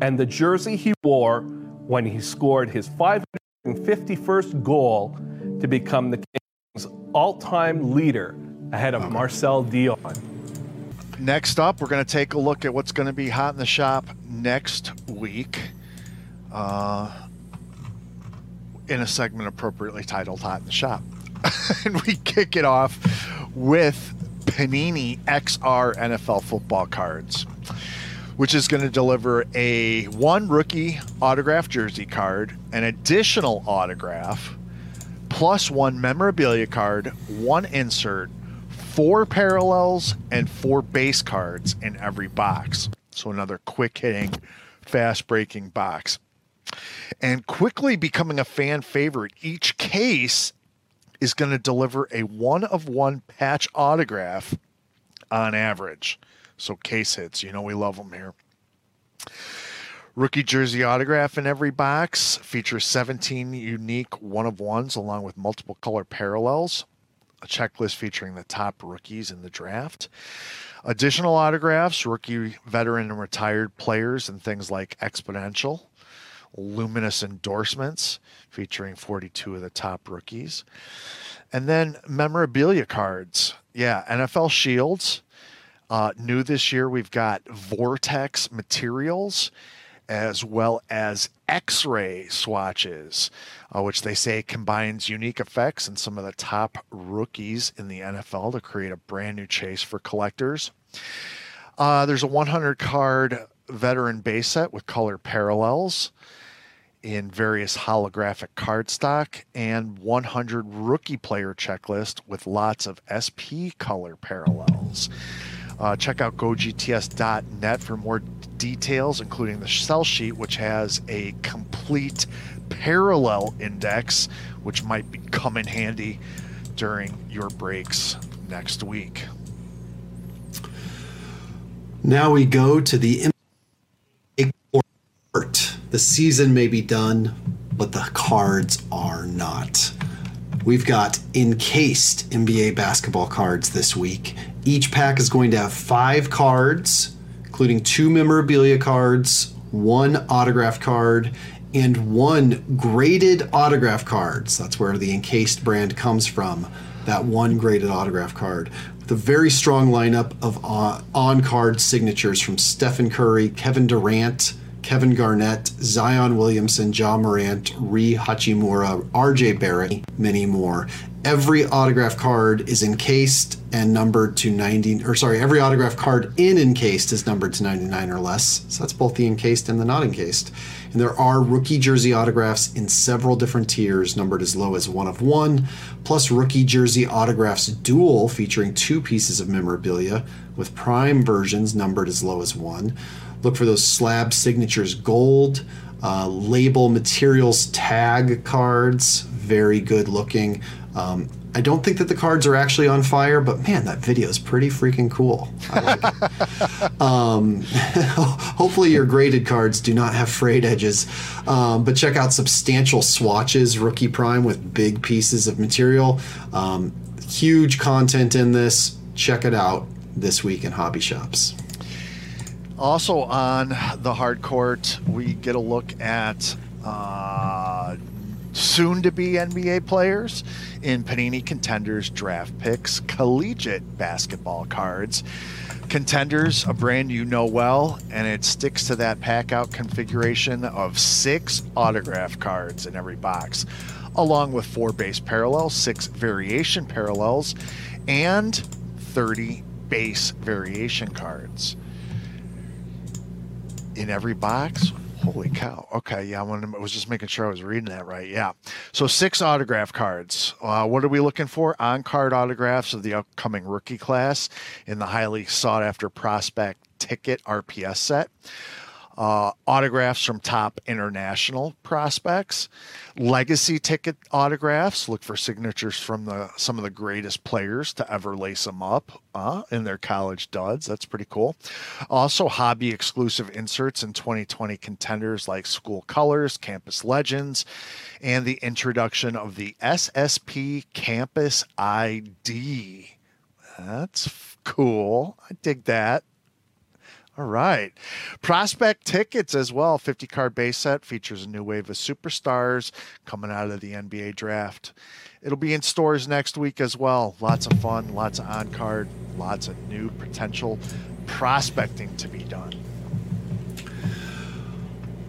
and the jersey he wore when he scored his 551st goal to become the Kings' all time leader ahead of Marcel Dionne. Next up, we're going to take a look at what's going to be hot in the shop next week uh, in a segment appropriately titled Hot in the Shop. and we kick it off with Panini XR NFL football cards, which is going to deliver a one rookie autograph jersey card, an additional autograph, plus one memorabilia card, one insert, four parallels, and four base cards in every box. So another quick hitting, fast breaking box. And quickly becoming a fan favorite, each case is going to deliver a one of one patch autograph on average. So case hits, you know we love them here. Rookie jersey autograph in every box features 17 unique one of ones along with multiple color parallels. A checklist featuring the top rookies in the draft. Additional autographs, rookie, veteran, and retired players, and things like exponential. Luminous endorsements featuring 42 of the top rookies. And then memorabilia cards. Yeah, NFL shields. Uh, new this year, we've got Vortex materials as well as X ray swatches, uh, which they say combines unique effects and some of the top rookies in the NFL to create a brand new chase for collectors. Uh, there's a 100 card veteran base set with color parallels in various holographic cardstock and 100 rookie player checklist with lots of SP color parallels. Uh, check out gogts.net for more details, including the sell sheet, which has a complete parallel index, which might be, come in handy during your breaks next week. Now we go to the import. The season may be done, but the cards are not. We've got encased NBA basketball cards this week. Each pack is going to have five cards, including two memorabilia cards, one autograph card, and one graded autograph cards. That's where the encased brand comes from. That one graded autograph card with a very strong lineup of uh, on card signatures from Stephen Curry, Kevin Durant, Kevin Garnett, Zion Williamson, Ja Morant, Rui Hachimura, RJ Barrett, many more. Every autograph card is encased and numbered to 90, or sorry, every autograph card in encased is numbered to 99 or less. So that's both the encased and the not encased. And there are rookie jersey autographs in several different tiers, numbered as low as one of one, plus rookie jersey autographs dual featuring two pieces of memorabilia, with prime versions numbered as low as one. Look for those slab signatures gold, uh, label materials tag cards, very good looking. Um, I don't think that the cards are actually on fire, but man, that video is pretty freaking cool. I like um, hopefully, your graded cards do not have frayed edges. Um, but check out substantial swatches, Rookie Prime with big pieces of material. Um, huge content in this. Check it out this week in hobby shops. Also on the hard court, we get a look at uh, soon to be NBA players in Panini Contenders draft picks, collegiate basketball cards. Contenders, a brand you know well, and it sticks to that pack out configuration of six autograph cards in every box, along with four base parallels, six variation parallels, and 30 base variation cards in every box. Holy cow. Okay. Yeah. I, wanted i was just making sure I was reading that right. Yeah. So six autograph cards. Uh, what are we looking for? On card autographs of the upcoming rookie class in the highly sought after prospect ticket RPS set uh, autographs from top international prospects, legacy ticket autographs. Look for signatures from the some of the greatest players to ever lace them up uh, in their college duds. That's pretty cool. Also, hobby exclusive inserts in 2020 contenders like School Colors, Campus Legends, and the introduction of the SSP Campus ID. That's cool. I dig that. All right. Prospect tickets as well. 50 card base set features a new wave of superstars coming out of the NBA draft. It'll be in stores next week as well. Lots of fun, lots of on card, lots of new potential prospecting to be done.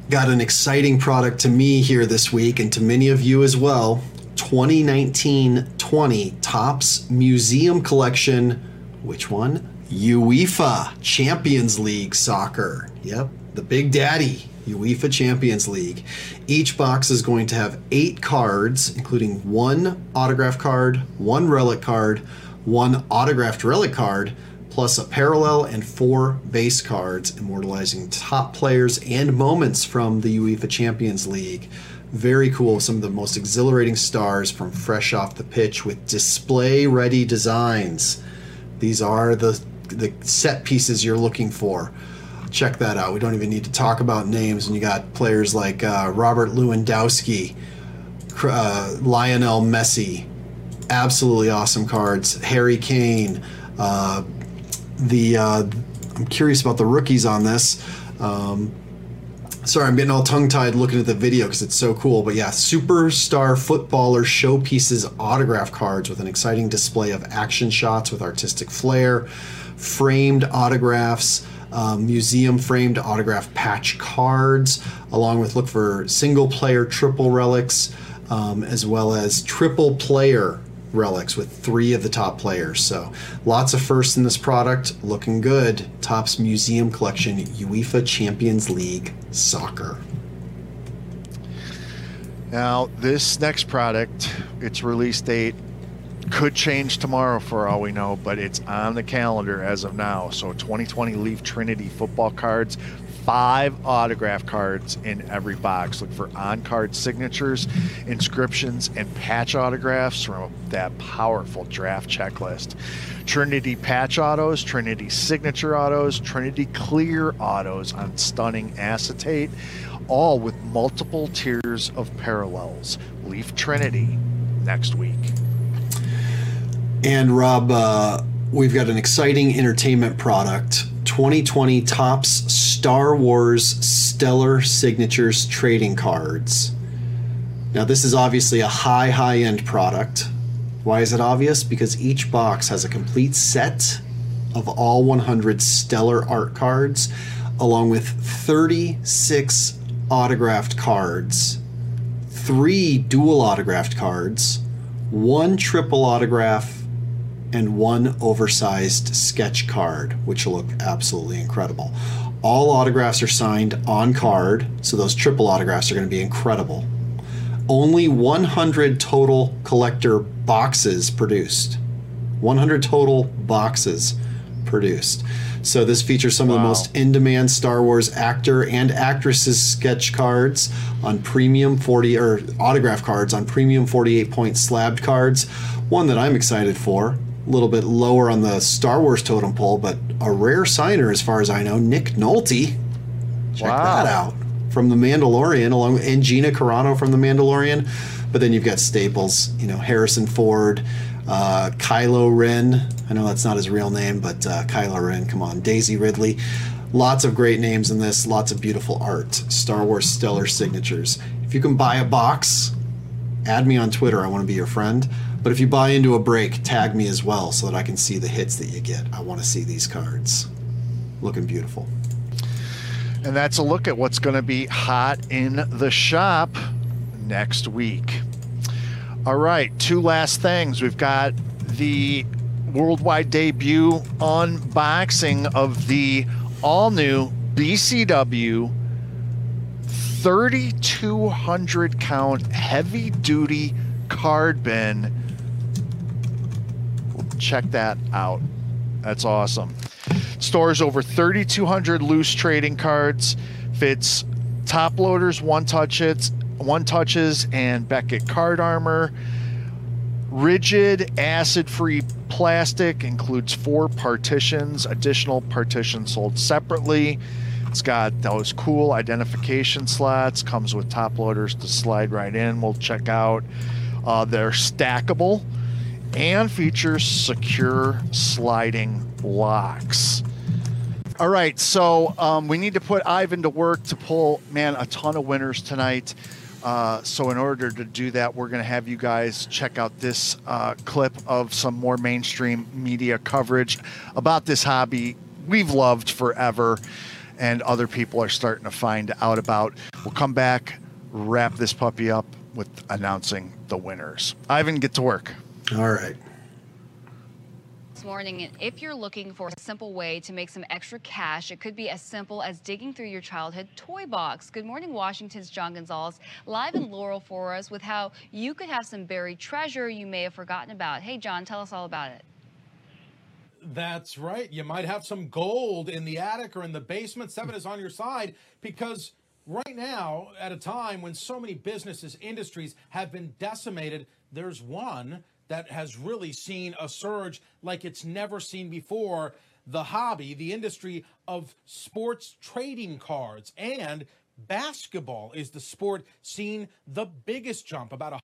Got an exciting product to me here this week and to many of you as well. 2019 20 Topps Museum Collection. Which one? UEFA Champions League Soccer. Yep, the Big Daddy UEFA Champions League. Each box is going to have eight cards, including one autograph card, one relic card, one autographed relic card, plus a parallel and four base cards immortalizing top players and moments from the UEFA Champions League. Very cool. Some of the most exhilarating stars from fresh off the pitch with display ready designs. These are the the set pieces you're looking for. Check that out. We don't even need to talk about names. And you got players like uh, Robert Lewandowski, uh, Lionel Messi, absolutely awesome cards. Harry Kane. Uh, the uh, I'm curious about the rookies on this. Um, sorry, I'm getting all tongue tied looking at the video because it's so cool. But yeah, superstar footballer showpieces autograph cards with an exciting display of action shots with artistic flair framed autographs, um, museum framed autograph patch cards, along with look for single player triple relics, um, as well as triple player relics with three of the top players. So lots of firsts in this product, looking good. Topps Museum Collection UEFA Champions League Soccer. Now, this next product, its release date could change tomorrow for all we know, but it's on the calendar as of now. So 2020 Leaf Trinity football cards, five autograph cards in every box. Look for on card signatures, inscriptions, and patch autographs from that powerful draft checklist. Trinity patch autos, Trinity signature autos, Trinity clear autos on stunning acetate, all with multiple tiers of parallels. Leaf Trinity next week. And Rob, uh, we've got an exciting entertainment product 2020 Topps Star Wars Stellar Signatures trading cards. Now, this is obviously a high, high end product. Why is it obvious? Because each box has a complete set of all 100 stellar art cards, along with 36 autographed cards, three dual autographed cards, one triple autograph, and one oversized sketch card, which will look absolutely incredible. All autographs are signed on card, so those triple autographs are going to be incredible. Only 100 total collector boxes produced. 100 total boxes produced. So this features some wow. of the most in-demand Star Wars actor and actresses sketch cards on premium 40 or autograph cards on premium 48 point slabbed cards. One that I'm excited for little bit lower on the Star Wars totem pole, but a rare signer as far as I know, Nick Nolte. Check wow. that out from The Mandalorian, along with and Gina Carano from The Mandalorian. But then you've got staples, you know, Harrison Ford, uh, Kylo Ren. I know that's not his real name, but uh, Kylo Ren. Come on, Daisy Ridley. Lots of great names in this. Lots of beautiful art. Star Wars stellar signatures. If you can buy a box, add me on Twitter. I want to be your friend. But if you buy into a break, tag me as well so that I can see the hits that you get. I want to see these cards. Looking beautiful. And that's a look at what's going to be hot in the shop next week. All right, two last things. We've got the worldwide debut unboxing of the all new BCW 3200 count heavy duty card bin check that out. That's awesome. Stores over 3,200 loose trading cards. Fits top loaders, one touch hits, one touches, and Beckett card armor. Rigid acid-free plastic includes four partitions. Additional partitions sold separately. It's got those cool identification slots. Comes with top loaders to slide right in. We'll check out. Uh, they're stackable and features secure sliding locks. All right, so um, we need to put Ivan to work to pull, man, a ton of winners tonight. Uh, so in order to do that, we're going to have you guys check out this uh, clip of some more mainstream media coverage about this hobby we've loved forever and other people are starting to find out about. We'll come back, wrap this puppy up with announcing the winners. Ivan, get to work. All right. This morning, if you're looking for a simple way to make some extra cash, it could be as simple as digging through your childhood toy box. Good morning, Washington's John Gonzalez, live in Laurel for us with how you could have some buried treasure you may have forgotten about. Hey, John, tell us all about it. That's right. You might have some gold in the attic or in the basement. Seven is on your side because right now, at a time when so many businesses, industries have been decimated, there's one that has really seen a surge like it's never seen before. The hobby, the industry of sports trading cards and basketball is the sport seeing the biggest jump, about a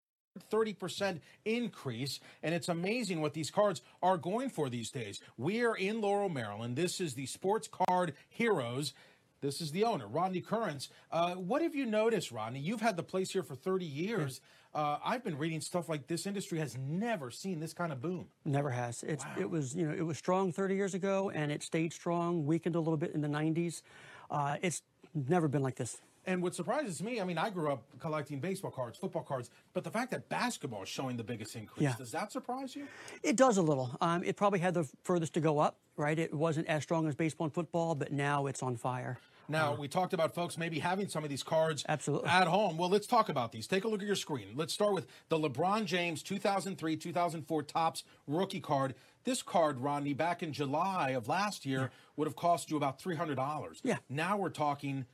30% increase. And it's amazing what these cards are going for these days. We are in Laurel, Maryland. This is the Sports Card Heroes. This is the owner, Rodney Currens. Uh, what have you noticed, Rodney? You've had the place here for 30 years. Uh, I've been reading stuff like this industry has never seen this kind of boom. Never has. It's it was you know it was strong 30 years ago, and it stayed strong. Weakened a little bit in the 90s. Uh, it's never been like this. And what surprises me, I mean, I grew up collecting baseball cards, football cards, but the fact that basketball is showing the biggest increase, Yeah. does that surprise you? It does a little. Um, it probably had the furthest to go up, right? It wasn't as strong as baseball and football, but now it's on fire. Now, mm. we talked about folks maybe having some of these cards Absolutely. at home. Well, let's talk about these. Take a look at your screen. Let's start with the LeBron James 2003 2004 Topps rookie card. This card, Rodney, back in July of last year, would have cost you about $300. Yeah. Now we're talking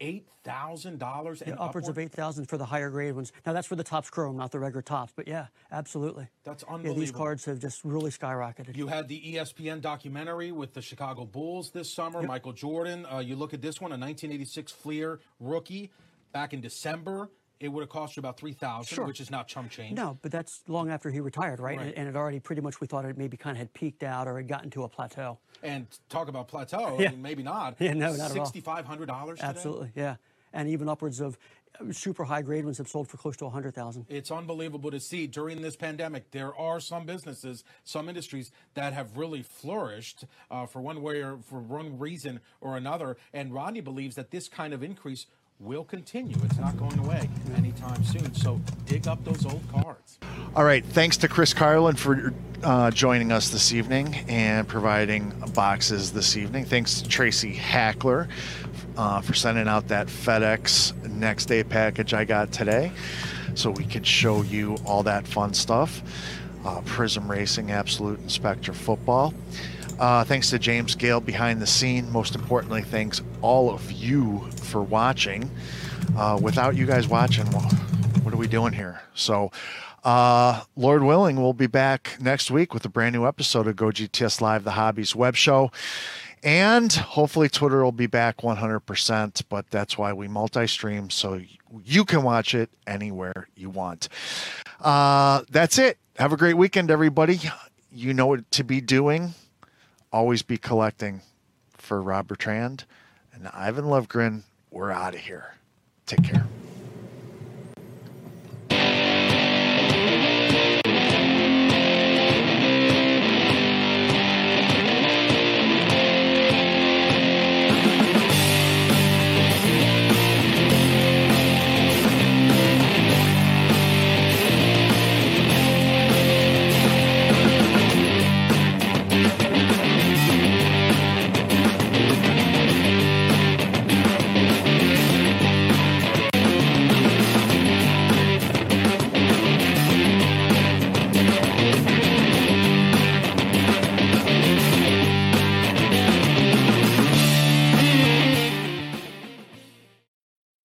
$8,000 and Yeah, upwards of 8,000 for the higher grade ones. Now that's for the Topps chrome, not the regular Topps. But yeah, absolutely. That's Yeah, these cards have just really skyrocketed. You had the ESPN documentary with the Chicago Bulls this summer. Michael Jordan. Uh, you look at this one, a 1986 Fleer rookie, back in December. It would have cost you about three thousand, Sure. which is not chump change. no, but that's long after he retired, right? Right. And, it already pretty much we thought it maybe kind of had peaked out or had gotten to a plateau. And talk about plateau. Yeah. I mean, maybe not. Yeah, no, not at all. Sixty-five hundred dollars. Absolutely, yeah. And even upwards of uh, super high grade ones have sold for close to 100,000. It's unbelievable to see during this pandemic. There are some businesses, some industries that have really flourished uh, for one way or for one reason or another. And Rodney believes that this kind of increase will continue. It's not going away anytime soon. So dig up those old cards. All right. Thanks to Chris Carlin for uh, joining us this evening and providing boxes this evening. Thanks to Tracy Hackler uh, for sending out that FedEx next day package I got today so we could show you all that fun stuff. Uh, Prizm Racing, Absolute Inspector Football. Uh, thanks to James Gale behind the scene. Most importantly, thanks all of you for watching. Uh, without you guys watching, well, what are we doing here? So, uh, Lord willing, we'll be back next week with a brand new episode of Go GTS Live, the Hobbies web show. And hopefully, Twitter will be back 100%, but that's why we multi stream so you can watch it anywhere you want. Uh, that's it. Have a great weekend, everybody. You know what to be doing. Always be collecting. For Rob Bertrand and Ivan Lovegren, we're out of here. Take care.